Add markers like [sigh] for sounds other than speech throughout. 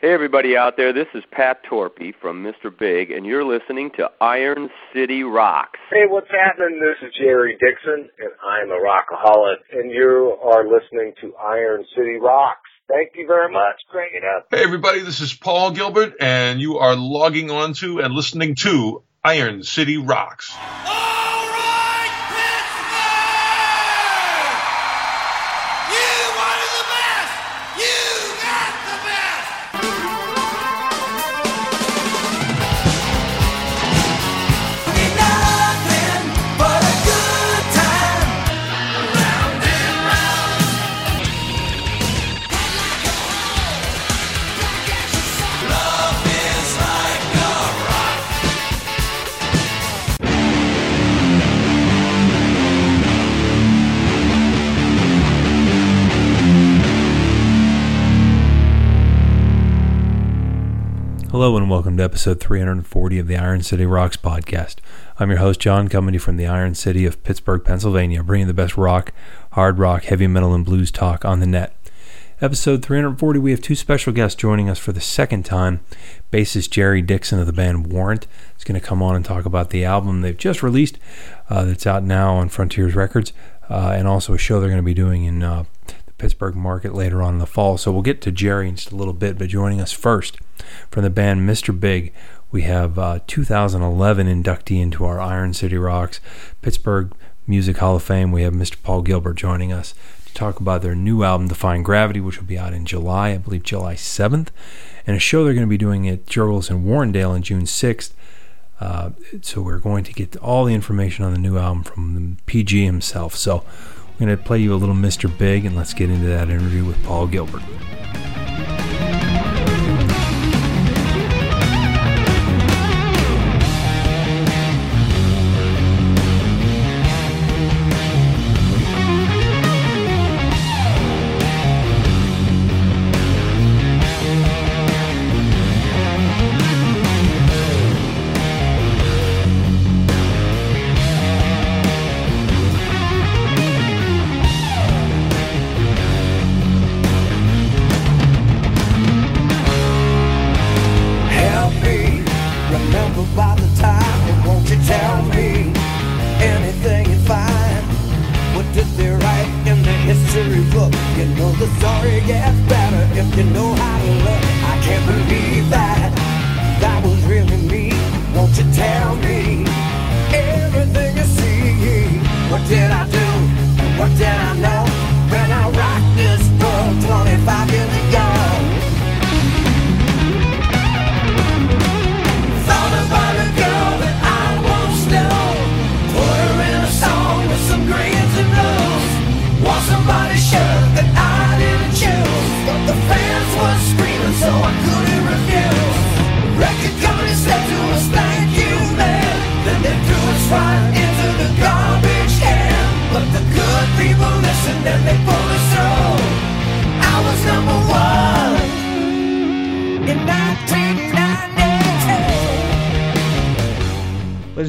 Hey, everybody out there, this is Pat Torpey from Mr. Big, and you're listening to Iron City Rocks. Hey, what's happening? This is Jerry Dixon, and I'm a rockaholic, and you are listening to Iron City Rocks. Thank you very much. Crank it up. Hey, everybody, this is Paul Gilbert, and you are logging on to and listening to Iron City Rocks. Ah! Hello and welcome to episode 340 of the Iron City Rocks podcast. I'm your host, John, coming to you from the Iron City of Pittsburgh, Pennsylvania, bringing the best rock, hard rock, heavy metal, and blues talk on the net. Episode 340, we have two special guests joining us for the second time. Bassist Jerry Dixon of the band Warrant is going to come on and talk about the album they've just released uh, that's out now on Frontiers Records, uh, and also a show they're going to be doing in uh, Pittsburgh market later on in the fall. So we'll get to Jerry in just a little bit, but joining us first from the band Mr. Big. We have uh, 2011 inductee into our Iron City Rocks Pittsburgh Music Hall of Fame. We have Mr. Paul Gilbert joining us to talk about their new album, Defying Gravity, which will be out in July, I believe July 7th, and a show they're going to be doing at Jergel's in Warrendale on June 6th. Uh, so we're going to get all the information on the new album from PG himself. So I'm going to play you a little Mr. Big, and let's get into that interview with Paul Gilbert. The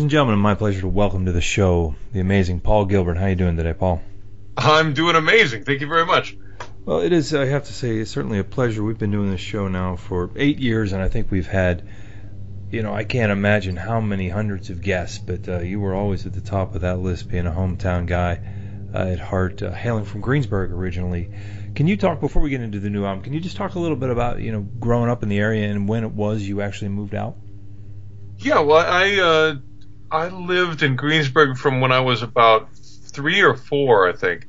and gentlemen, my pleasure to welcome to the show the amazing Paul Gilbert. How are you doing today, Paul? I'm doing amazing. Thank you very much. Well, it is. I have to say, it's certainly a pleasure. We've been doing this show now for eight years, and I think we've had, you know, I can't imagine how many hundreds of guests, but uh, you were always at the top of that list, being a hometown guy uh, at heart, uh, hailing from Greensburg originally. Can you talk before we get into the new album? Can you just talk a little bit about, you know, growing up in the area and when it was you actually moved out? Yeah, well, I uh, I lived in Greensburg from when I was about three or four, I think.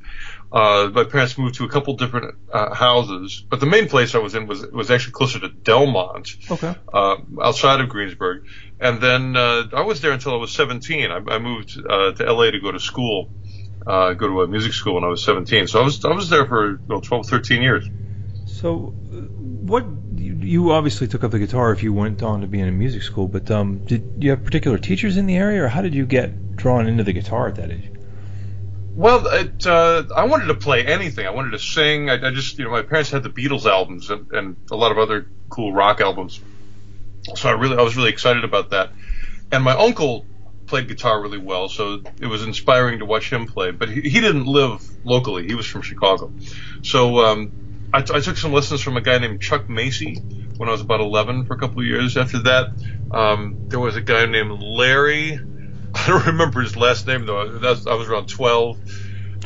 Uh, my parents moved to a couple different uh, houses, but the main place I was in was was actually closer to Delmont, Okay. uh, outside of Greensburg. And then uh, I was there until I was 17. I, I moved uh, to LA to go to school, uh, go to a music school when I was 17. So I was I was there for well, 12, 13 years. So, uh, what you, obviously took up the guitar if you went on to be in a music school, but um, did you have particular teachers in the area, or how did you get drawn into the guitar at that age? Well, it, uh, I wanted to play anything. I wanted to sing. I, I just, you know, my parents had the Beatles albums and, and a lot of other cool rock albums. So I really, I was really excited about that. And my uncle played guitar really well, so it was inspiring to watch him play. But he, he didn't live locally. He was from Chicago. So, um, I, I took some lessons from a guy named Chuck Macy when I was about 11 for a couple of years. After that, um, there was a guy named Larry. [laughs] I don't remember his last name though. That's, I was around 12,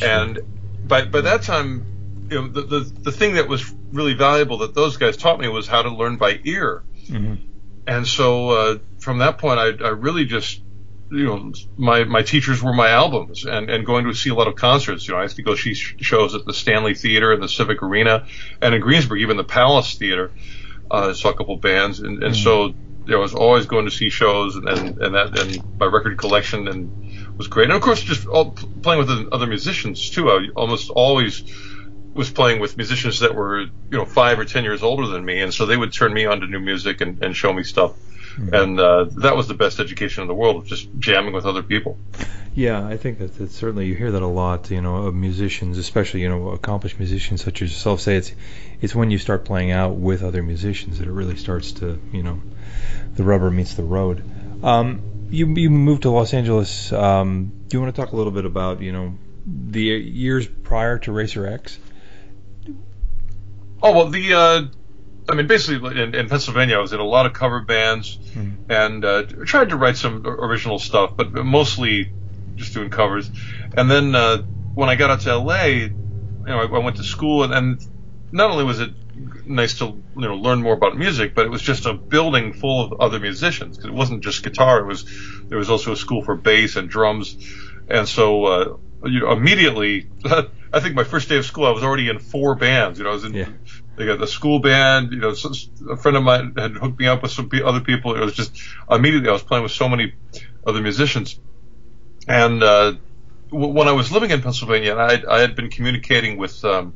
and by by that time, you know, the, the the thing that was really valuable that those guys taught me was how to learn by ear. Mhm. And so uh, from that point, I, I really just you know, my, my teachers were my albums and, and going to see a lot of concerts. You know, I used to go see shows at the Stanley Theater and the Civic Arena and in Greensburg, even the Palace Theater. Uh, I saw a couple bands and, and so, you know, I was always going to see shows and, and, and that, and my record collection and was great. And of course, just all, playing with other musicians too. I almost always was playing with musicians that were, you know, five or ten years older than me. And so they would turn me on to new music and, and show me stuff. And uh, that was the best education in the world, just jamming with other people. Yeah, I think that certainly you hear that a lot. You know, of musicians, especially you know accomplished musicians such as yourself, say it's it's when you start playing out with other musicians that it really starts to you know the rubber meets the road. Um, you you moved to Los Angeles. Um, do you want to talk a little bit about you know the years prior to Racer X? Oh well, the uh, I mean, basically in, in Pennsylvania, I was in a lot of cover bands and uh, tried to write some original stuff, but mostly just doing covers. And then uh, when I got out to LA, you know, I, I went to school, and, and not only was it nice to you know learn more about music, but it was just a building full of other musicians because it wasn't just guitar. It was there was also a school for bass and drums, and so uh, you know immediately. [laughs] I think my first day of school, I was already in four bands. You know, I was in Yeah. They got the school band. You know, a friend of mine had hooked me up with some other people. It was just immediately I was playing with so many other musicians, and uh, when I was living in Pennsylvania, I, I had been communicating with um,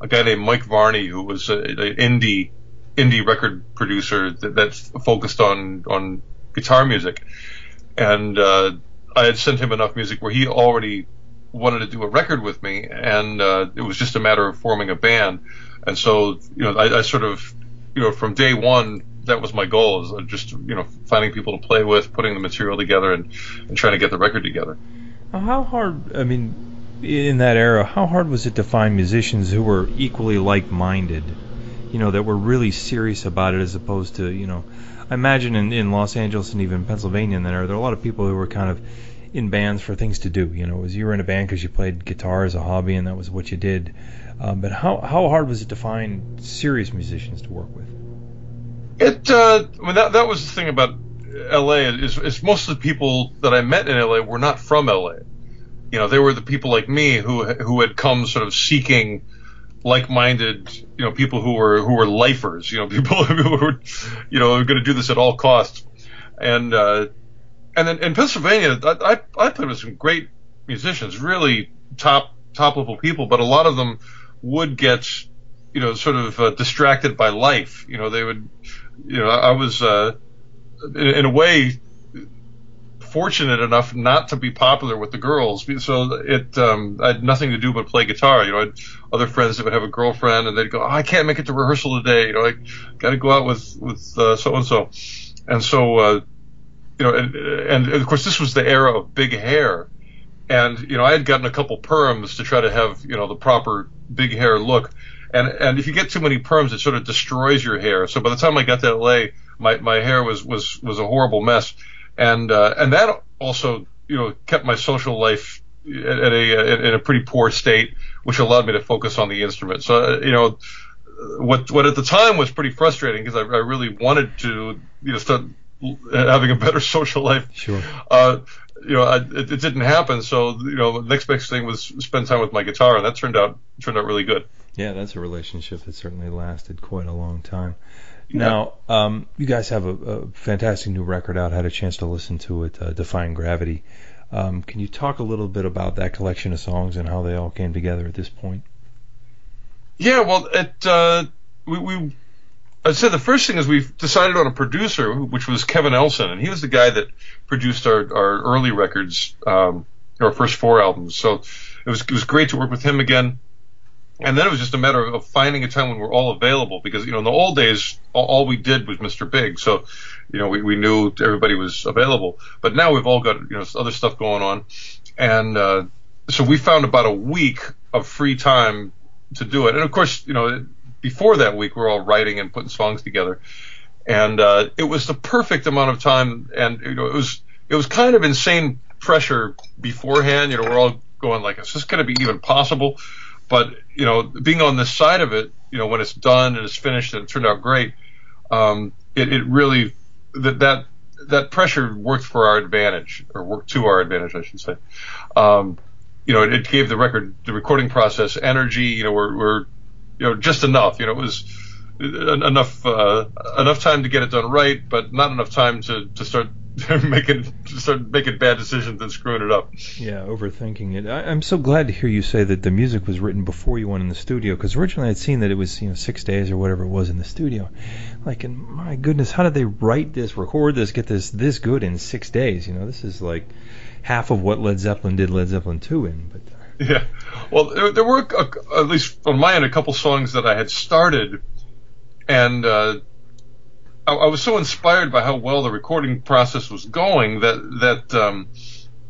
a guy named Mike Varney, who was an indie indie record producer that, that focused on on guitar music, and uh, I had sent him enough music where he already wanted to do a record with me, and uh, it was just a matter of forming a band. And so, you know, I, I sort of, you know, from day one, that was my goal is uh, just, you know, finding people to play with, putting the material together, and, and trying to get the record together. How hard? I mean, in that era, how hard was it to find musicians who were equally like-minded? You know, that were really serious about it, as opposed to you know, I imagine in, in Los Angeles and even Pennsylvania in that era, there are a lot of people who were kind of in bands for things to do. You know, it was you were in a band because you played guitar as a hobby and that was what you did. Um, but how how hard was it to find serious musicians to work with? It, uh, I mean, that, that was the thing about LA is, is most of the people that I met in LA were not from LA. You know, they were the people like me who, who had come sort of seeking like-minded, you know, people who were, who were lifers, you know, [laughs] people who were, you know, going to do this at all costs. And, uh, and then in Pennsylvania, I, I, played with some great musicians, really top, top level people, but a lot of them would get, you know, sort of uh, distracted by life. You know, they would, you know, I was, uh, in, in a way, fortunate enough not to be popular with the girls. So it, um, I had nothing to do but play guitar. You know, I had other friends that would have a girlfriend and they'd go, oh, I can't make it to rehearsal today. You know, I got to go out with, with, so and so. And so, uh, you know, and, and of course this was the era of big hair. And, you know, I had gotten a couple perms to try to have, you know, the proper big hair look. And, and if you get too many perms, it sort of destroys your hair. So by the time I got to LA, my, my hair was, was, was a horrible mess. And, uh, and that also, you know, kept my social life at at a, in a pretty poor state, which allowed me to focus on the instrument. So, uh, you know, what, what at the time was pretty frustrating because I, I really wanted to, you know, start having a better [laughs] social life Sure. uh, you know, I, it, it didn't happen. So, you know, the next best thing was spend time with my guitar, and that turned out turned out really good. Yeah, that's a relationship that certainly lasted quite a long time. Now, um, you guys have a, a fantastic new record out. I had a chance to listen to it, uh, Defying Gravity. Um, can you talk a little bit about that collection of songs and how they all came together at this point? Yeah, well, it uh, we, we I'd say the first thing is we've decided on a producer, which was Kevin Elson, and he was the guy that produced our our early records, um, our first four albums. So it was it was great to work with him again. And then it was just a matter of finding a time when we're all available because, you know, in the old days, all, all we did was Mr. Big. So, you know, we, we knew everybody was available. But now we've all got, you know, other stuff going on. And, uh, so we found about a week of free time to do it. And of course, you know, before that week, we were all writing and putting songs together, and uh, it was the perfect amount of time. And you know, it was it was kind of insane pressure beforehand. You know, we're all going like, is this going to be even possible? But you know, being on this side of it, you know, when it's done and it's finished and it turned out great, um, it, it really that that that pressure worked for our advantage, or worked to our advantage, I should say. Um, you know, it, it gave the record, the recording process, energy. You know, we're, we're you know just enough. You know, it was enough uh, enough time to get it done right, but not enough time to to start [laughs] making to start making bad decisions and screwing it up. Yeah, overthinking it. I, I'm so glad to hear you say that the music was written before you went in the studio, because originally I'd seen that it was you know six days or whatever it was in the studio. Like, and my goodness, how did they write this, record this, get this this good in six days? You know, this is like half of what Led Zeppelin did Led Zeppelin two in. But Yeah. Well, there, there were a, at least on my end a couple songs that I had started, and uh, I, I was so inspired by how well the recording process was going that that um,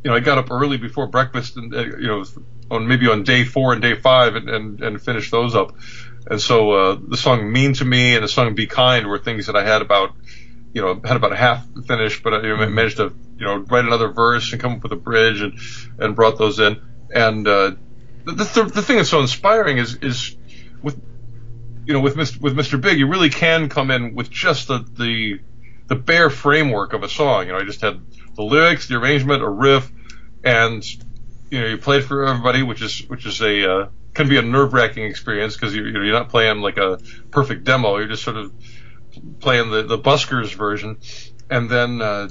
you know I got up early before breakfast and uh, you know on maybe on day four and day five and and, and finished those up. And so uh, the song "Mean to Me" and the song "Be Kind" were things that I had about you know had about a half finished, but I you know, managed to you know write another verse and come up with a bridge and and brought those in. And uh, the, the the thing that's so inspiring is is with you know with Mr. with Mr. Big, you really can come in with just the the the bare framework of a song. You know, I just had the lyrics, the arrangement, a riff, and you know you played for everybody, which is which is a uh, can be a nerve wracking experience because you're you're not playing like a perfect demo. You're just sort of playing the the buskers version, and then uh,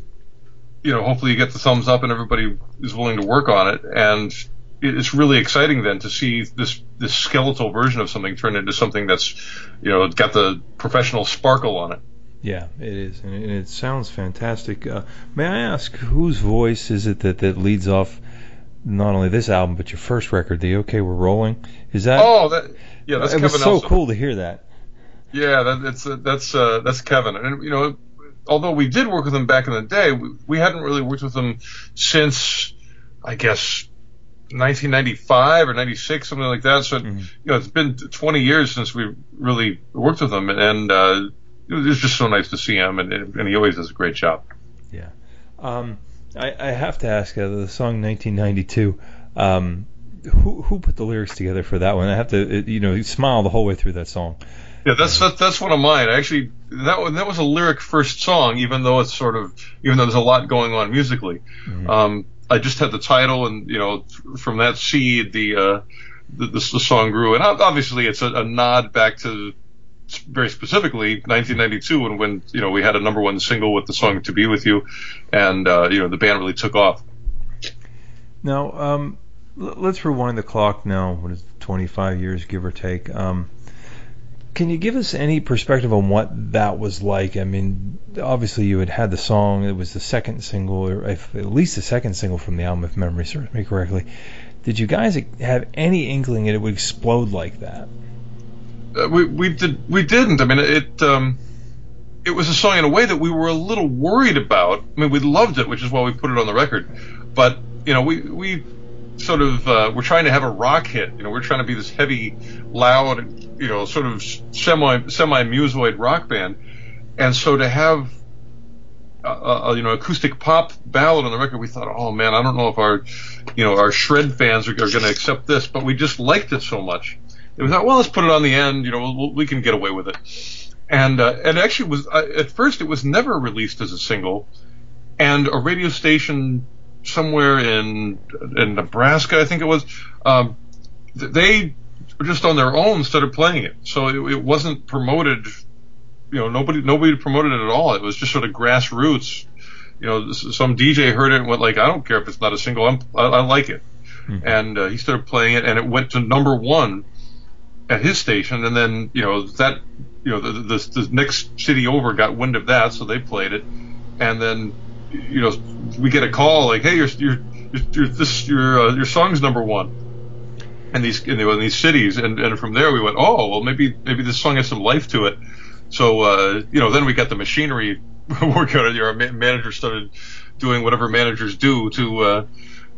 you know hopefully you get the thumbs up and everybody is willing to work on it and it's really exciting then to see this this skeletal version of something turn into something that's you know got the professional sparkle on it yeah, it is, and it, sounds fantastic. Uh, may I ask whose voice is it that that leads off? Not only this album, but your first record, the OK We're Rolling. Is that? oh that yeah that's it Kevin was so Nelson. cool to hear that. Yeah, that, that's uh, that's uh, that's Kevin, and you know, although we did work with him back in the day, we, we hadn't really worked with him since I guess 1995 or 96, something like that. So Mhm. you know, it's been 20 years since we really worked with him, and uh, it was just so nice to see him, and, and he always does a great job. Yeah. Um, I, I have to ask uh, the song 1992. Um, who who put the lyrics together for that one? I have to, uh, you know, smile the whole way through that song. Yeah, that's that, that's one of mine. Actually, that one that was a lyric first song, even though it's sort of even though there's a lot going on musically. Mhm. Um, I just had the title, and you know, from that seed, the uh, the, the, song grew, and obviously it's a, a nod back to very specifically 1992 when when you know we had a number one single with the song "To Be With You," and uh, you know the band really took off. Now, um, let's rewind the clock now. What is it, 25 years, give or take? Um, can you give us any perspective on what that was like? I mean, obviously you had had the song. It was the second single, or if, at least the second single from the album, if memory serves me correctly. Did you guys have any inkling that it would explode like that? Uh, we we did we didn't. I mean, it um, it was a song in a way that we were a little worried about. I mean, we loved it, which is why we put it on the record. But you know, we we sort of uh, we're trying to have a rock hit. You know, we're trying to be this heavy, loud, you know, sort of semi semi musoid rock band, and so to have. A, a, you know, acoustic pop ballad on the record. We thought, oh man, I don't know if our, you know, our shred fans are, are going to accept this, but we just liked it so much we thought, well, let's put it on the end. You know, we'll, we can get away with it. And uh, and actually, was uh, at first it was never released as a single, and a radio station somewhere in in Nebraska, I think it was, um, they just on their own started playing it. So it, it wasn't promoted. You know, nobody nobody promoted it at all. It was just sort of grassroots. You know, some DJ heard it and went like, I don't care if it's not a single. I'm, I, I like it. Mhm. And uh, he started playing it, and it went to number one at his station, and then you know that you know the, the, the next city over got wind of that, so they played it, and then you know we get a call like, hey, your your your this your uh, your song's number one, in these in, the, in these cities, and and from there we went, oh well maybe maybe this song has some life to it, so uh, you know then we got the machinery working on it. Our ma- manager started doing whatever managers do to. Uh,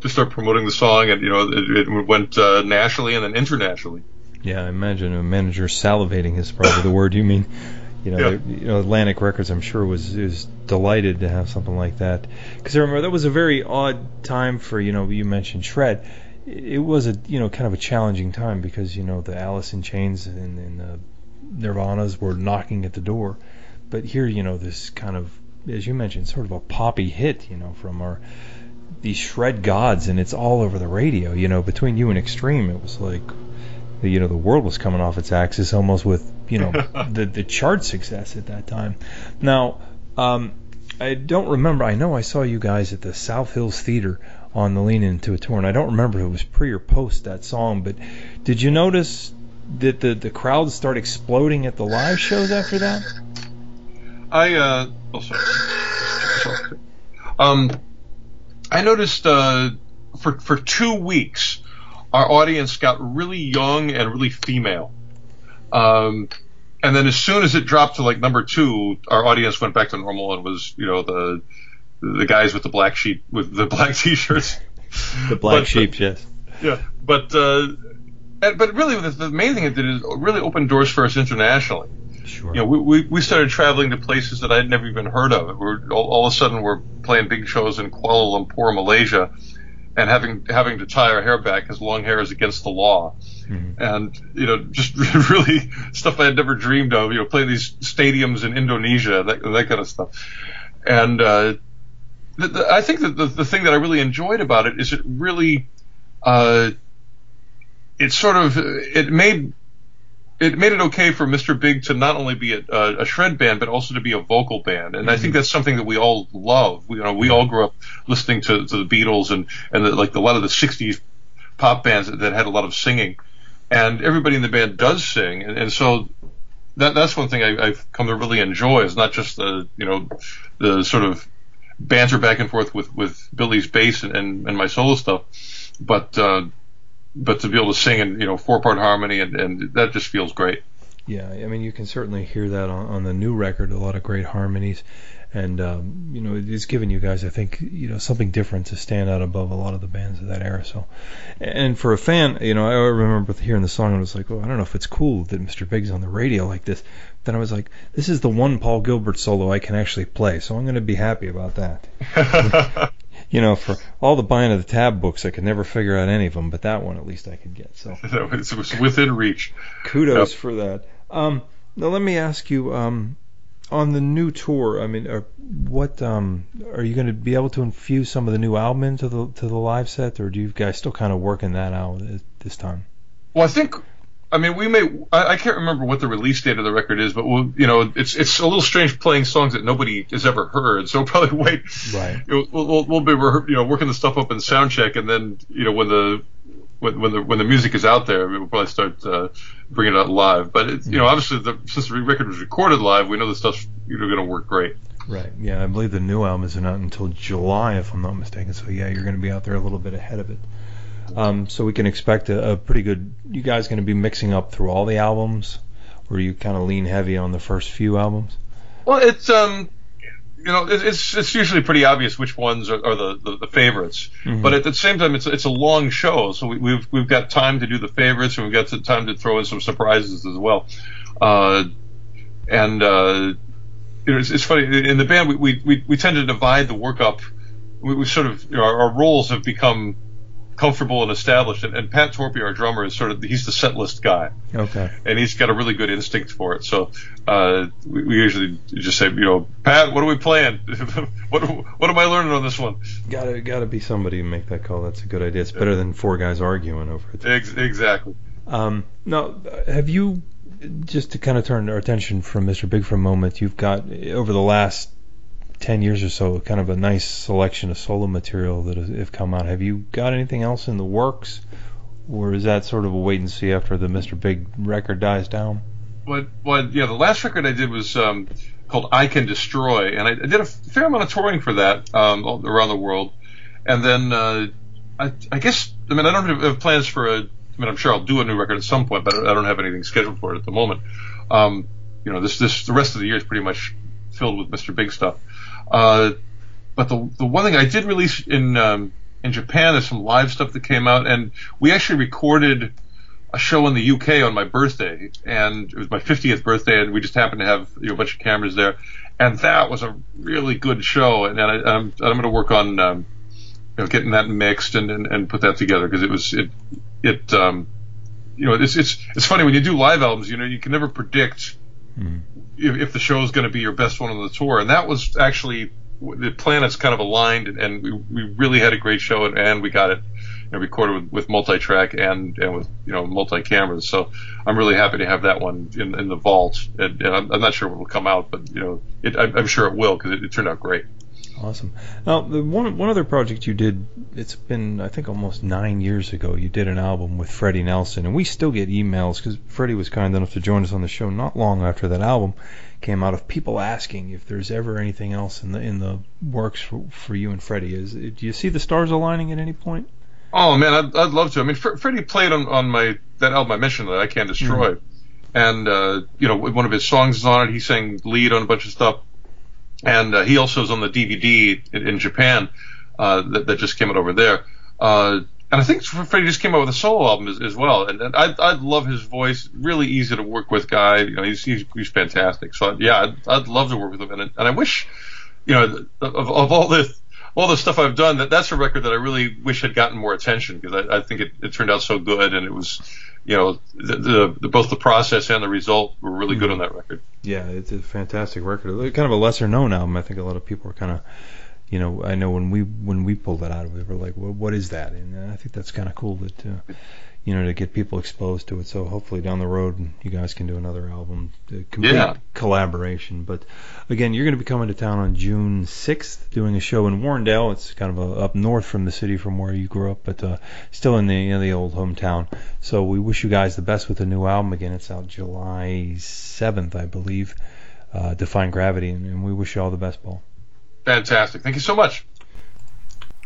to start promoting the song, and you know, it, it went uh, nationally and then internationally. Yeah, I imagine a manager salivating is probably the word you mean. You know, Yeah. you know, Atlantic Records, I'm sure was is delighted to have something like that. Because I remember that was a very odd time for you know you mentioned shred. It was a you know kind of a challenging time because you know the Alice in Chains and, and the Nirvanas were knocking at the door, but here you know this kind of as you mentioned sort of a poppy hit you know from our these shred gods and it's all over the radio. You know, between you and Extreme, it was like the, you know the world was coming off its axis almost with you know [laughs] the the chart success at that time. Now, um, I don't remember. I know I saw you guys at the South Hills Theater on the Lean Into It Tour, and I don't remember if it was pre or post that song. But did you notice that the the crowds start exploding at the live shows after that? I uh oh sorry. Um I noticed uh for for 2 weeks our audience got really young and really female. Um and then as soon as it dropped to like number 2, our audience went back to normal and was, you know, the the guys with the black sheet with the [laughs] black t-shirts. The Black But- Sheep, yes. Yeah, but uh but really the, the main thing it did is really opened doors for us internationally Sure. you know, we, we, we started traveling to places that I'd never even heard of. We're all, all of a sudden we're playing big shows in Kuala Lumpur, Malaysia, and having having to tie our hair back because long hair is against the law. Mhm. And you know, just [laughs] really stuff I had never dreamed of. You know, playing these stadiums in Indonesia, that that kind of stuff. And uh, the, the, I think that the, the thing that I really enjoyed about it is it really, uh, it sort of it made it made it okay for Mr. Big to not only be a, a, a shred band but also to be a vocal band, and I think that's something that we all love. We, you know, we all grew up listening to, to the Beatles and and the, like a lot of the '60s pop bands that, that had a lot of singing, and everybody in the band does sing, and, and so that that's one thing I, I've come to really enjoy is not just the you know the sort of banter back and forth with with Billy's bass and and, and my solo stuff, but uh, but to be able to sing in you know four part harmony and, and that just feels great. Yeah, I mean, you can certainly hear that on, on the new record. A lot of great harmonies, and um, you know, it's given you guys, I think, you know, something different to stand out above a lot of the bands of that era. So, and for a fan, you know, I remember hearing the song and was like, oh, I don't know if it's cool that Mr. Big's on the radio like this. Then I was like, this is the one Paul Gilbert solo I can actually play, so I'm going to be happy about that. [laughs] You know, for all the buying of the tab books, I could never figure out any of them, but that one at least I could get. So [laughs] it was within reach. kudos for that. Um, now let me ask you, um, on the new tour, I mean, are, what um, are you going to be able to infuse some of the new album into the to the live set, or do you guys still kind of working that out this time? Well, I think, I mean, we may. I, I can't remember what the release date of the record is, but we'll, you know, it's it's a little strange playing songs that nobody has ever heard. So we'll probably wait. Right. You know, We'll, we'll, we'll be you know working the stuff up in sound check, and then you know when the when, when the when the music is out there, we'll probably start uh, bringing it out live. But it's, you know, obviously, the, since the record was recorded live, we know the stuff's you know going to work great. Right. Yeah, I believe the new album isn't out until July, if I'm not mistaken. So yeah, you're going to be out there a little bit ahead of it. Um, so we can expect a, a pretty good. You guys going to be mixing up through all the albums, or you kind of lean heavy on the first few albums? Well, it's um, you know, it's it's usually pretty obvious which ones are, are the, the the favorites. Mhm. But at the same time, it's it's a long show, so we, we've we've got time to do the favorites, and we've got some time to throw in some surprises as well. Uh, and uh, it's, it's funny in the band we, we, we, we tend to divide the work up. We, we sort of you know, our, our roles have become comfortable and established, and, and Pat Torpey, our drummer, is sort of he's the set list guy Okay. and he's got a really good instinct for it. So uh, we, we usually just say, you know, Pat, what are we playing? [laughs] what what am I learning on this one? Gotta gotta be somebody to make that call. That's a good idea. It's better than four guys arguing over it. Ex- exactly. Um, now, have you just to kind of turn our attention from Mr. Big for a moment? You've got over the last ten years or so, kind of a nice selection of solo material that have come out. Have you got anything else in the works, or is that sort of a wait and see after the Mr. Big record dies down? What what yeah, the last record I did was um, called I Can Destroy, and I, I did a fair amount of touring for that um, around the world, and then uh, I, I guess I mean I don't have, have plans for a. I mean I'm sure I'll do a new record at some point, but I don't have anything scheduled for it at the moment. Um, you know this this the rest of the year is pretty much filled with Mr. Big stuff. Uh, but the the one thing I did release in um, in Japan is some live stuff that came out, and we actually recorded a show in the UK on my birthday, and it was my 50th birthday, and we just happened to have you know, a bunch of cameras there, and that was a really good show, and, I, I'm I'm going to work on um, you know getting that mixed and and, and put that together because it was it it um, you know it's it's it's funny when you do live albums, you know you can never predict if, if the show is going to be your best one on the tour, and that was actually the planets kind of aligned, and, we we really had a great show, and, and we got it you know, recorded with, with multi-track and and with you know multi-cameras. So I'm really happy to have that one in, in the vault, and, and I'm, I'm not sure when it will come out, but you know it, I'm, I'm sure it will because it, it turned out great. Awesome. Now, the one one other project you did, it's been I think almost nine years ago. You did an album with Freddie Nelson, and we still get emails because Freddie was kind enough to join us on the show not long after that album came out of people asking if there's ever anything else in the in the works for, for you and Freddie. Is do you see the stars aligning at any point? Oh man, I'd, I'd love to. I mean, Fre- Freddie played on, on my that album I mentioned that I Can't Destroy, and uh, you know one of his songs is on it. He sang lead on a bunch of stuff, and uh, he also is on the DVD in, in Japan uh, that, that just came out over there. Uh, and I think Freddie just came out with a solo album as, as well. And, and I I love his voice. Really easy to work with guy. You know, he's he's, he's fantastic. So yeah, I'd, I'd love to work with him. And, and I wish, you know, of, of all the all the stuff I've done, that that's a record that I really wish had gotten more attention because I, I think it, it turned out so good and it was, you know, the, the, the both the process and the result were really good mm-hmm. on that record. Yeah, it's a fantastic record. Kind of a lesser known album. I think a lot of people are kind of, you know, I know when we when we pulled that out, we were like, well, what is that? And uh, I think that's kind of cool that, uh, you know, to get people exposed to it. So hopefully down the road, you guys can do another album, uh, complete Yeah. collaboration. But again, you're going to be coming to town on June 6th, doing a show in Warrendale. It's kind of a, up north from the city from where you grew up, but uh, still in the you know, the old hometown. So we wish you guys the best with the new album. Again, it's out July 7th, I believe. Uh, Defying Gravity, and, and we wish you all the best, Paul. Fantastic. Thank you so much.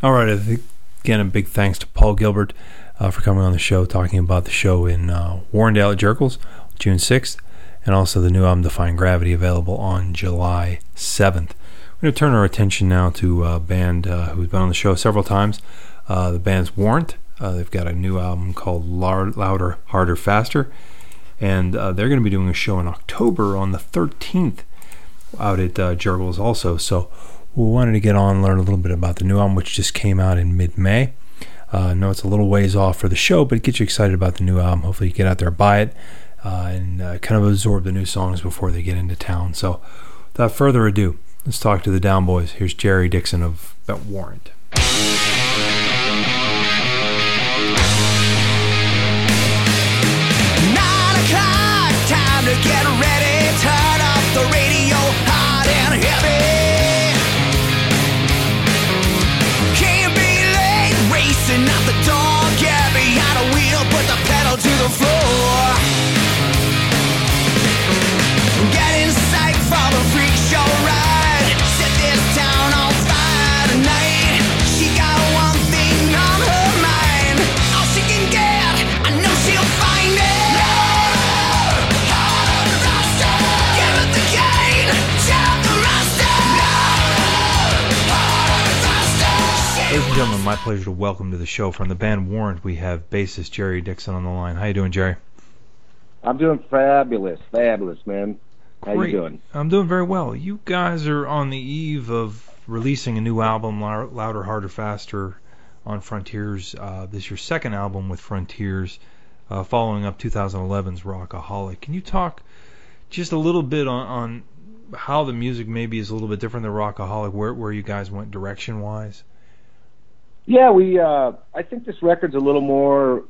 All right. Again, a big thanks to Paul Gilbert uh, for coming on the show, talking about the show in uh, Warrendale at Jergel's, June 6th, and also the new album Defying Gravity, available on July 7th. We're going to turn our attention now to a band uh, who's been on the show several times. Uh, the band's Warrant. Uh, they've got a new album called Louder, Harder, Faster, and uh, they're going to be doing a show in October on the 13th out at uh, also. So we wanted to get on and learn a little bit about the new album, which just came out in mid-May. Uh, I know it's a little ways off for the show, but it gets you excited about the new album. Hopefully, you get out there, buy it, uh, and uh, kind of absorb the new songs before they get into town. So, without further ado, let's talk to the Down Boys. Here's Jerry Dixon of Bent Warrant. Ladies and gentlemen, my pleasure to welcome to the show from the band Warrant. We have bassist Jerry Dixon on the line. How you doing, Jerry? I'm doing fabulous, fabulous, man. How Great. you doing? I'm doing very well. You guys are on the eve of releasing a new album, Louder, Harder, Faster, on Frontiers. Uh, this is your second album with Frontiers, uh, following up 2011's Rockaholic. Can you talk just a little bit on, on how the music maybe is a little bit different than Rockaholic, where where you guys went direction wise? Yeah, we. Uh, I think this record's a little more,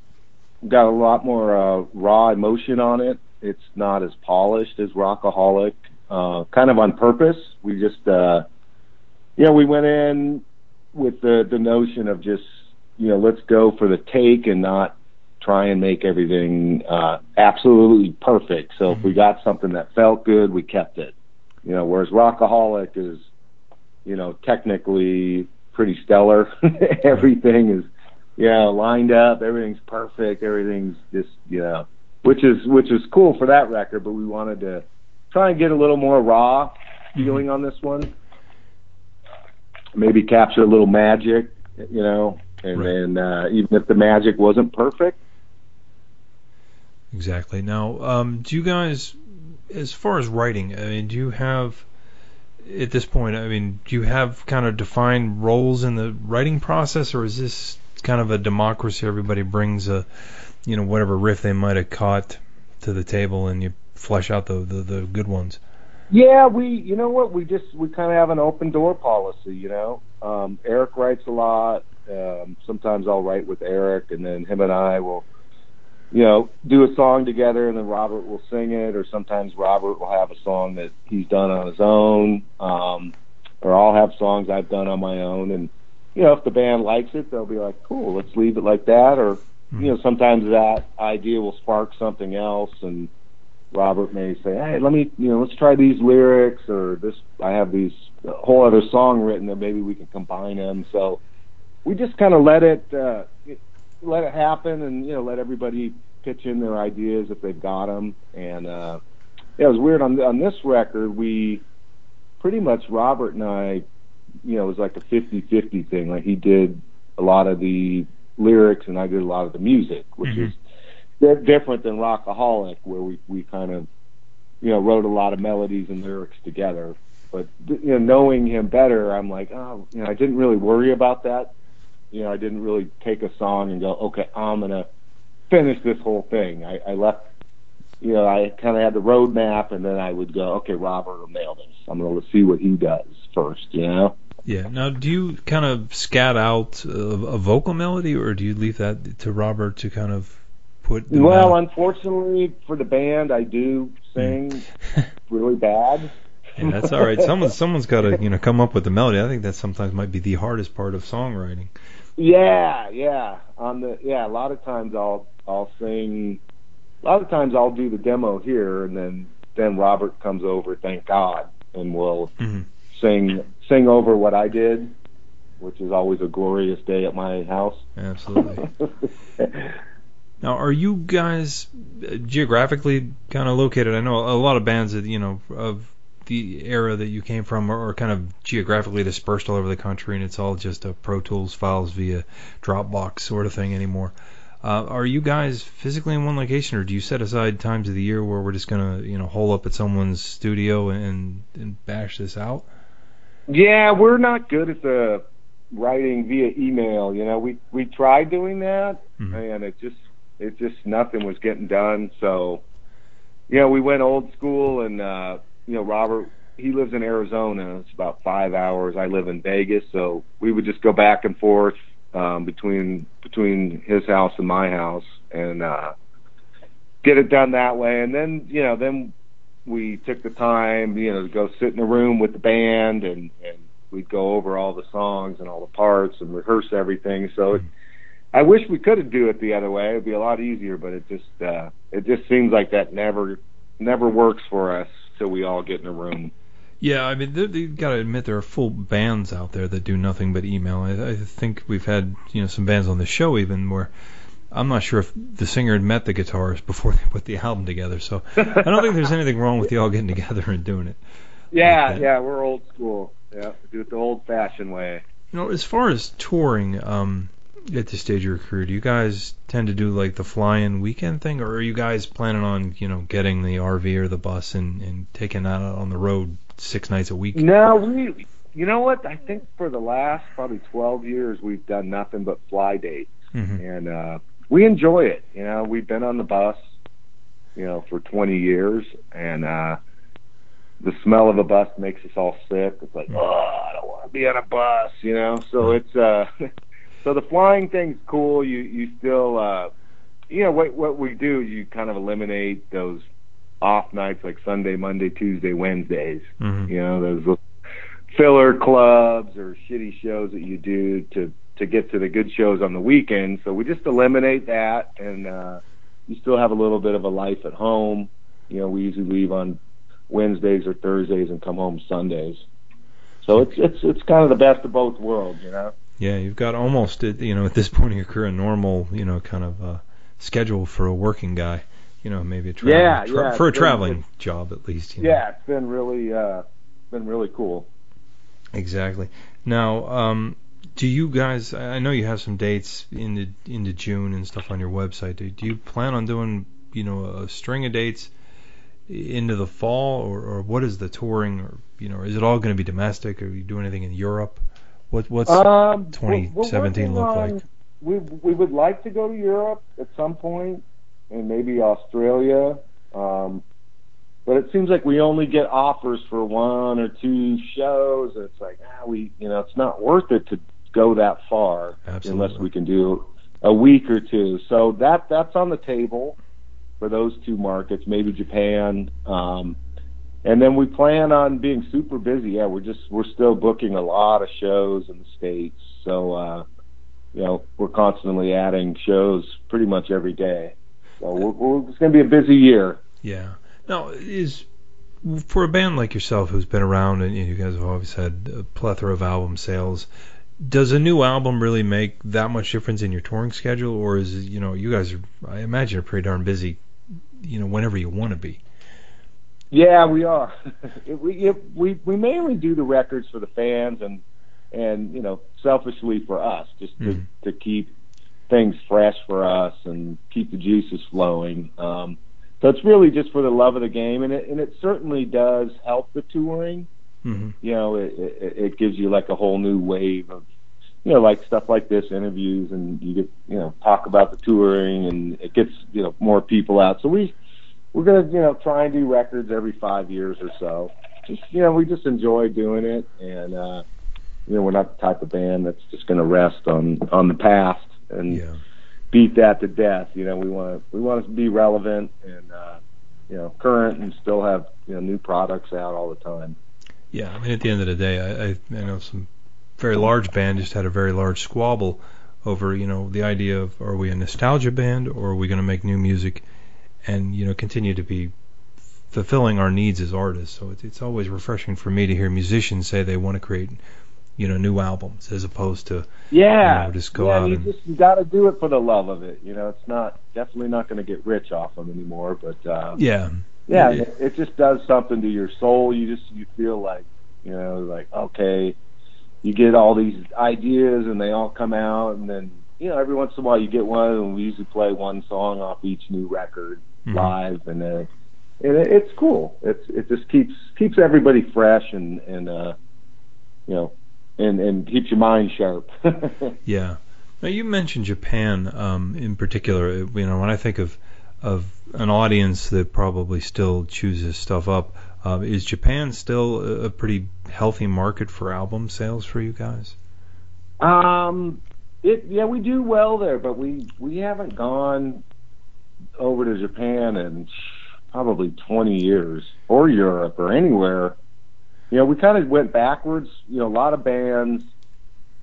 got a lot more uh, raw emotion on it. It's not as polished as Rockaholic. Uh, kind of on purpose. We just, uh, yeah, we went in with the the notion of just, you know, let's go for the take and not try and make everything uh, absolutely perfect. So if we got something that felt good, we kept it. You know, whereas Rockaholic is, you know, technically pretty stellar. [laughs] Everything is, yeah, lined up. Everything's perfect. Everything's just, you know, which is which is cool for that record. But we wanted to try and get a little more raw feeling on this one. Maybe capture a little magic, you know, and Right. then uh, even if the magic wasn't perfect, Exactly. Now, um, do you guys, as far as writing, I mean, do you have at this point? I mean, do you have kind of defined roles in the writing process, or is this kind of a democracy? Everybody brings a, you know, whatever riff they might have caught to the table, and you flesh out the the, the good ones. Yeah, we, you know what, we just, we kind of have an open door policy, you know. Um, Eric writes a lot. Um, sometimes I'll write with Eric, and then him and I will, you know, do a song together, and then Robert will sing it, or sometimes Robert will have a song that he's done on his own, um, or I'll have songs I've done on my own, and, you know, if the band likes it, they'll be like, cool, let's leave it like that, or, you know, sometimes that idea will spark something else, and, Robert may say, "Hey, let me, you know, let's try these lyrics, or this. I have these a whole other song written that maybe we can combine them." So we just kind of let it uh, let it happen, and you know, let everybody pitch in their ideas if they've got them. And uh, yeah, it was weird on on this record. We pretty much Robert and I, you know, it was like a 50-50 thing. Like he did a lot of the lyrics, and I did a lot of the music, which Mhm. is di- different than Rockaholic, where we we kind of you know wrote a lot of melodies and lyrics together. But you know, knowing him better, I'm like, oh, you know, I didn't really worry about that. You know, I didn't really take a song and go, okay, I'm gonna finish this whole thing. I, I left. You know, I kind of had the roadmap, and then I would go, okay, Robert will nail this. I'm gonna see what he does first. You know. Yeah. Now, do you kind of scat out a, a vocal melody, or do you leave that to Robert to kind of put? Well, mel- unfortunately for the band, I do sing hmm. [laughs] really bad. Yeah, that's all right. Someone someone's got to you know come up with the melody. I think that sometimes might be the hardest part of songwriting. Yeah, yeah. On the yeah, a lot of times I'll I'll sing. A lot of times I'll do the demo here, and then then Robert comes over. Thank God, and we'll Mhm. sing sing over what I did, which is always a glorious day at my house. Absolutely. [laughs] Now, are you guys uh, geographically kind of located? I know a lot of bands that you know of the era that you came from are, are kind of geographically dispersed all over the country, and it's all just a Pro Tools files via Dropbox sort of thing anymore. Uh, are you guys physically in one location, or do you set aside times of the year where we're just gonna you know hole up at someone's studio and and bash this out? Yeah, we're not good at the writing via email. You know, we we tried doing that, Mhm. and it just it just nothing was getting done. So, yeah, we went old school, and uh, you know, Robert he lives in Arizona. It's about five hours. I live in Vegas, so we would just go back and forth um, between between his house and my house, and uh, get it done that way. And then you know, then we took the time, you know, to go sit in a room with the band and and we'd go over all the songs and all the parts and rehearse everything. So it, I wish we could do it the other way. It'd be a lot easier, but it just uh it just seems like that never never works for us till we all get in a room. Yeah, I mean, they- you got to admit there are full bands out there that do nothing but email. I, I think we've had you know some bands on the show even where I'm not sure if the singer had met the guitarist before they put the album together. So I don't think there's anything wrong with you all getting together and doing it. Yeah, Okay. yeah, we're old school. Yeah, do it the old fashioned way. You know, as far as touring, um, at this stage of your career, do you guys tend to do like the fly-in weekend thing, or are you guys planning on you know getting the RV or the bus and and taking that out on the road six nights a week? No, we you know what? I think for the last probably twelve years we've done nothing but fly dates. hmm and uh we enjoy it. You know, we've been on the bus, you know, for 20 years, and uh the smell of a bus makes us all sick. It's like, oh, I don't want to be on a bus, you know. So it's uh, [laughs] so the flying thing's cool. You you still uh, you know what what we do you kind of eliminate those off nights like Sunday, Monday, Tuesday, Wednesdays. hmm You know, those filler clubs or shitty shows that you do to to get to the good shows on the weekend. So we just eliminate that, and uh, you still have a little bit of a life at home. You know, we usually leave on Wednesdays or Thursdays and come home Sundays. So it's it's it's kind of the best of both worlds, you know. Yeah, you've got almost you know at this [laughs] point in your career a normal you know kind of uh, schedule for a working guy. You know, maybe a travel, Yeah, tra- yeah, for a it's been- traveling job at least. You know. Yeah, it's been really uh, been really cool. Exactly. Now, um, do you guys? I know you have some dates into into June and stuff on your website. Do, do you plan on doing you know a string of dates into the fall, or, or what is the touring, or you know, is it all going to be domestic? Are you doing anything in Europe? What what's Um, 2017 we're- we're look working like? We we would like to go to Europe at some point, and maybe Australia. Um, but it seems like we only get offers for one or two shows, and it's like, ah, we, you know, it's not worth it to go that far Absolutely. unless we can do a week or two. So that that's on the table for those two markets, maybe Japan. Um, and then we plan on being super busy. Yeah, we're just we're still booking a lot of shows in the states. So uh, you know, we're constantly adding shows pretty much every day. So we're, we're, it's going to be a busy year. Yeah. Now, is for a band like yourself who's been around and you guys have always had a plethora of album sales, does a new album really make that much difference in your touring schedule, or is you know you guys are I imagine are pretty darn busy, you know, whenever you want to be. Yeah, we are. [laughs] it, we it, we we mainly do the records for the fans and and you know selfishly for us, just to Mhm. to keep things fresh for us and keep the juices flowing. Um, so it's really just for the love of the game, and it and it certainly does help the touring. hmm You know, it it, it gives you like a whole new wave of you know like stuff like this, interviews, and you get you know talk about the touring, and it gets you know more people out. So we we're gonna you know try and do records every five years or so. Just you know we just enjoy doing it, and uh, you know we're not the type of band that's just gonna rest on on the past and Yeah. beat that to death. You know we want to we want to be relevant and uh, you know current and still have you know new products out all the time. Yeah, I mean, at the end of the day, I, I, I know some very large band just had a very large squabble over, you know, the idea of are we a nostalgia band or are we going to make new music and, you know, continue to be fulfilling our needs as artists. So it's, it's always refreshing for me to hear musicians say they want to create, you know, new albums as opposed to, Yeah, You know, just go yeah, out you and- just you got to do it for the love of it. You know, it's not definitely not going to get rich off them anymore, but uh, yeah, yeah, Yeah. it, it just does something to your soul. You just you feel like you know, like okay, you get all these ideas and they all come out, and then you know every once in a while you get one, and we usually play one song off each new record Mhm. live, and uh, and it, it's cool. It's it just keeps keeps everybody fresh and and uh, you know, and and keeps your mind sharp. [laughs] Yeah. Now you mentioned Japan um, in particular. You know, when I think of of an audience that probably still chooses stuff up, uh, is Japan still a, a pretty healthy market for album sales for you guys? Um, it yeah, we do well there, but we we haven't gone over to Japan in probably 20 years, or Europe, or anywhere. You know, we kind of went backwards. You know, a lot of bands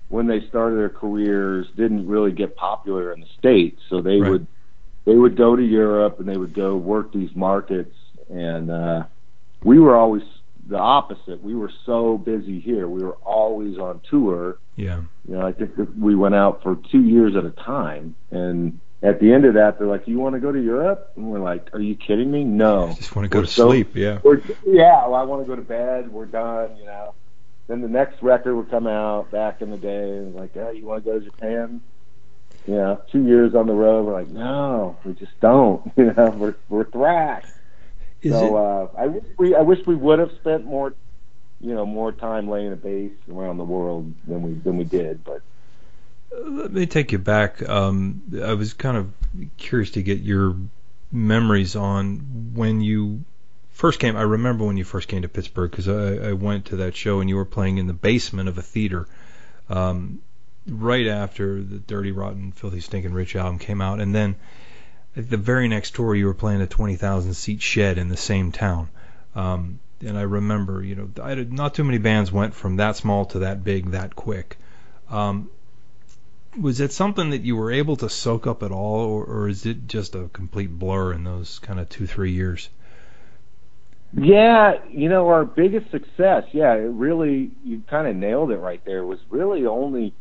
when they started their careers didn't really get popular in the states, so they Right. would they would go to Europe and they would go work these markets, and uh, we were always the opposite. We were so busy here. We were always on tour. Yeah. You know, I think that we went out for two years at a time, and at the end of that, they're like, "You want to go to Europe?" And we're like, "Are you kidding me? No." I just want to go We're to so- sleep. Yeah. We're, yeah, well, I want to go to bed. We're done. You know. Then the next record would come out back in the day, and like, "Oh, you want to go to Japan?" You know, two years on the road, we're like, "No, we just don't." [laughs] You know, we're we're thrashed. Is so it? uh, I wish we I wish we would have spent more, you know, more time laying a base around the world than we than we did. But Let me take you back. Um, I was kind of curious to get your memories on when you first came. I remember when you first came to Pittsburgh because I, I went to that show and you were playing in the basement of a theater. Um, right after the Dirty Rotten Filthy Stinking Rich album came out, and then the very next tour you were playing a 20,000 seat shed in the same town. Um, and I remember, you know, I did, not too many bands went from that small to that big that quick. Um, was it something that you were able to soak up at all, or, or is it just a complete blur in those kind of two three years? yeah, you know, our biggest success, yeah, it really you kind of nailed it right there. Was really only,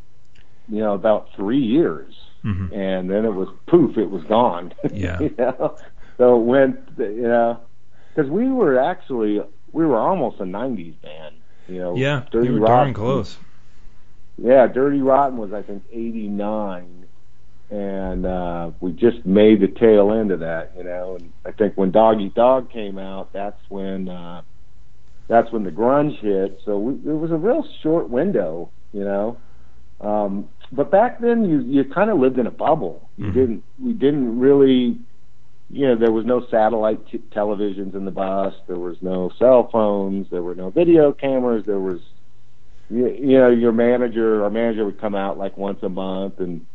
you know, about three years, Mm-hmm. and then it was poof, it was gone. [laughs] Yeah. you know, so it went, you know, because we were actually we were almost a '90s band. You know, Yeah, Dirty you were darn Rotten- close. Yeah, Dirty Rotten was I think '89, and uh, we just made the tail end of that, you know. And I think when Dog Eat Dog came out, that's when uh, that's when the grunge hit. So we, it was a real short window, you know. Um, but back then, you you kind of lived in a bubble. You Mhm. didn't we didn't really, you know, there was no satellite t- televisions in the bus. There was no cell phones. There were no video cameras. There was, you, you know, your manager, our manager would come out like once a month and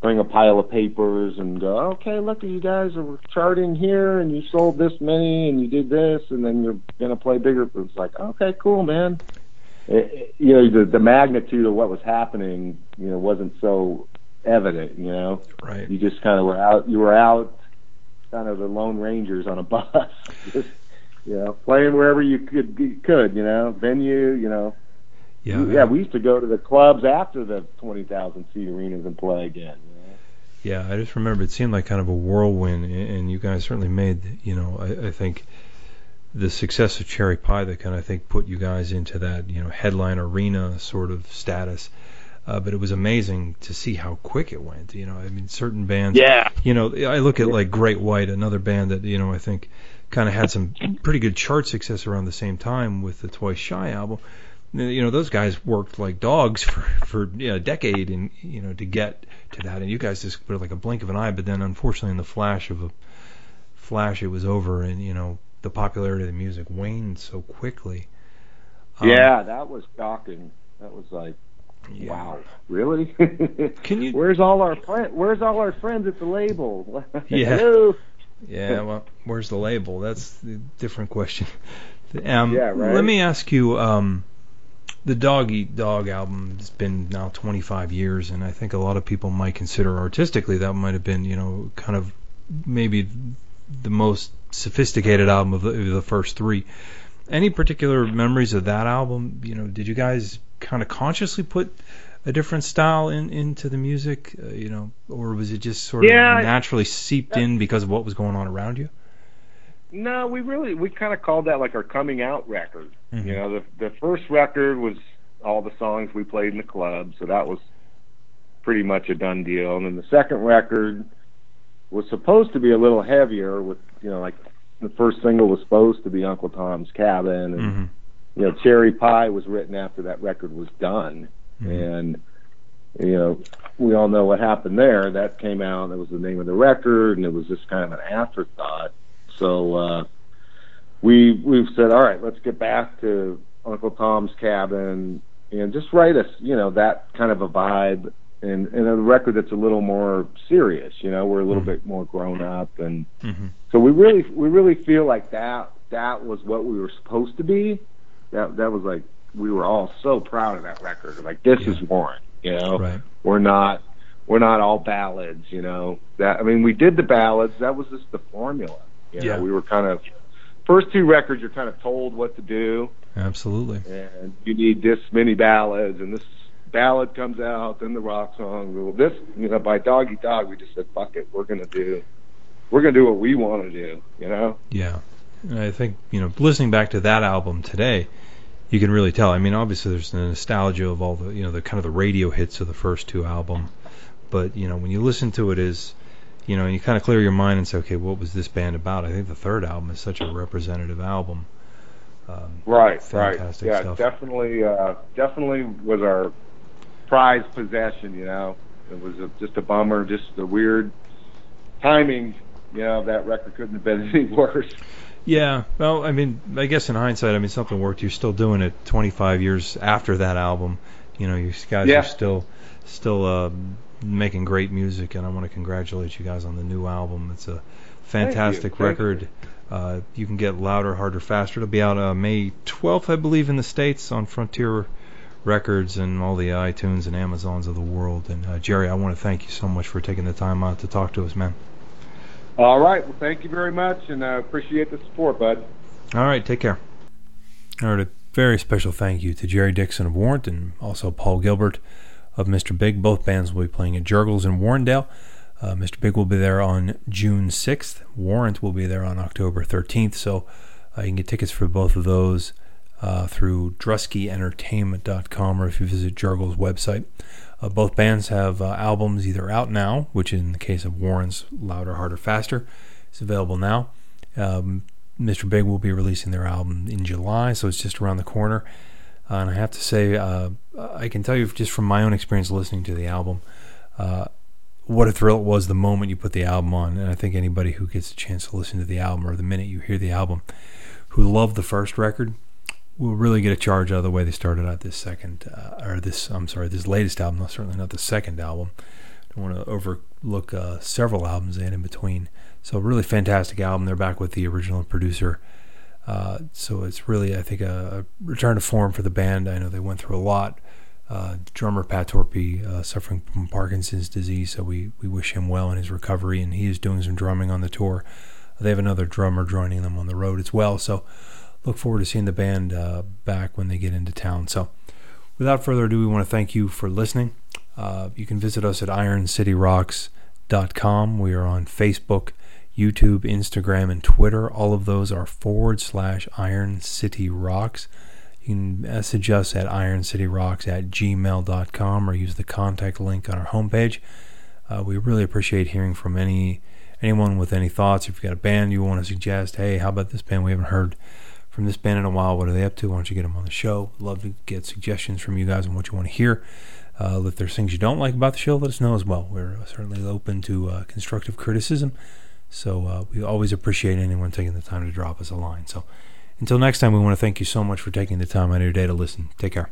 bring a pile of papers and go, okay, look, you guys are charting here, and you sold this many, and you did this, and then you're gonna play bigger. It's like, okay, cool, man. It- you know, the the magnitude of what was happening, you know, wasn't so evident. You know, Right. you just kind of were out. You were out, kind of the Lone Rangers on a [laughs] bus, just you know, playing wherever you could you could. You know, venue. You know, Yeah. yeah. We used to go to the clubs after the twenty thousand seat arenas and play again. Yeah, I just remember it seemed like kind of a whirlwind, and you guys certainly made, you know, I, I think the success of Cherry Pie that kind of I think put you guys into that, you know, headline arena sort of status. Uh, but it was amazing to see how quick it went. You know, I mean, certain bands. Yeah. You know, I look at like Great White, another band that you know I think kind of had some pretty good chart success around the same time with the Twice Shy album. You know, those guys worked like dogs for for you know, a decade, and you know to get to that, and you guys just put like a blink of an eye. But then, unfortunately, in the flash of a flash, it was over, and you know the popularity of the music waned so quickly. Um, yeah, that was shocking. That was like, yeah. wow, really? [laughs] Can you? Where's all our friend? Where's all our friends at the label? [laughs] Yeah. Hello? Yeah, well, where's the label? That's the different question. Um, Yeah, right. Let me ask you, um, the Dog Eat Dog album has been now 25 years, and I think a lot of people might consider artistically that might have been, you know, kind of maybe the most sophisticated album of the, of the first three. Any particular memories of that album? You know, did you guys kind of consciously put a different style in into the music, uh, you know, or was it just sort of Yeah, naturally seeped in because of what was going on around you? No, we really we kind of called that like our coming out record. Mhm. You know, the the first record was all the songs we played in the club, so that was pretty much a done deal. And then the second record was supposed to be a little heavier, with you know, like the first single was supposed to be Uncle Tom's Cabin, and Mm-hmm. you know, Cherry Pie was written after that record was done, Mhm. and you know, we all know what happened there. That came out. That was the name of the record, and it was just kind of an afterthought. So uh, we we've said, all right, let's get back to Uncle Tom's Cabin and just write us, you know, that kind of a vibe, and and a record that's a little more serious. You know, we're a little Mhm. bit more grown up, and Mm-hmm. so we really we really feel like that that was what we were supposed to be. That that was like we were all so proud of that record. Like this Yeah. is Warrant, you know. Right. We're not we're not all ballads, you know. That I mean we did the ballads, that was just the formula. You know, Yeah. we were kind of first two records you're kind of told what to do Absolutely. and you need this many ballads and this ballad comes out, then the rock song. Well, this you know, by Dog Eat Dog we just said, Fuck it, we're gonna do we're gonna do what we wanna do, you know? Yeah. And I think, you know, listening back to that album today, you can really tell. I mean, obviously there's the nostalgia of all the, you know, the kind of the radio hits of the first two album, but you know, when you listen to it as, you know, you kind of clear your mind and say, okay, what was this band about? I think the third album is such a representative album. Um, Right, Fantastic right. Yeah, stuff. definitely, uh, definitely was our prized possession. You know, it was a, just a bummer, just the weird timing. You know, that record couldn't have been [laughs] any worse. Yeah, well, I mean, I guess in hindsight, I mean, something worked. You're still doing it 25 years after that album. You know, you guys Yeah. are still, still uh, making great music, and I want to congratulate you guys on the new album. It's a fantastic Thank you. record. Uh, you can get louder, harder, faster. It'll be out uh, May 12th, I believe, in the states on Frontier Records and all the iTunes and Amazons of the world. And uh, Jerry, I want to thank you so much for taking the time out to talk to us, man. All right. Well, thank you very much, and uh, appreciate the support, bud. All right, take care. All right, a very special thank you to Jerry Dixon of Warrant and also Paul Gilbert of Mr. Big. Both bands will be playing at Jergel's in Warrendale. Uh, Mr. Big will be there on June 6th. Warrant will be there on October 13th. So uh, you can get tickets for both of those uh, through druskyentertainment.com or if you visit Jergel's website. Uh, both bands have uh, albums either out now, which in the case of Warrant's Louder, Harder, Faster is available now. Um, Mr. Big will be releasing their album in July, so it's just around the corner. Uh, and I have to say, uh, I can tell you just from my own experience listening to the album, uh, what a thrill it was the moment you put the album on. And I think anybody who gets a chance to listen to the album or the minute you hear the album, who loved the first record, will really get a charge out of the way they started out this second, uh, or this, I'm sorry, this latest album, certainly not the second album. Don't want to overlook uh, several albums had in between. So, really fantastic album. They're back with the original producer. Uh, so it's really, I think, a, a, return to form for the band. I know they went through a lot. Uh, drummer Pat Torpey uh, suffering from Parkinson's disease, so we, we wish him well in his recovery, and he is doing some drumming on the tour. They have another drummer joining them on the road as well, so look forward to seeing the band uh, back when they get into town. So, without further ado, we want to thank you for listening. Uh, you can visit us at ironcityrocks.com. We are on Facebook, YouTube, Instagram, and Twitter. All of those are forward slash Iron City Rocks. You can message us at ironcityrocks at gmail.com or use the contact link on our homepage. Uh, we really appreciate hearing from any anyone with any thoughts. If you've got a band you want to suggest, hey, how about this band? We haven't heard from this band in a while. What are they up to? Why don't you get them on the show? Love to get suggestions from you guys on what you want to hear. Uh, if there's things you don't like about the show, let us know as well. We're certainly open to uh, constructive criticism. So uh, we always appreciate anyone taking the time to drop us a line. So until next time, we want to thank you so much for taking the time out of your day to listen. Take care.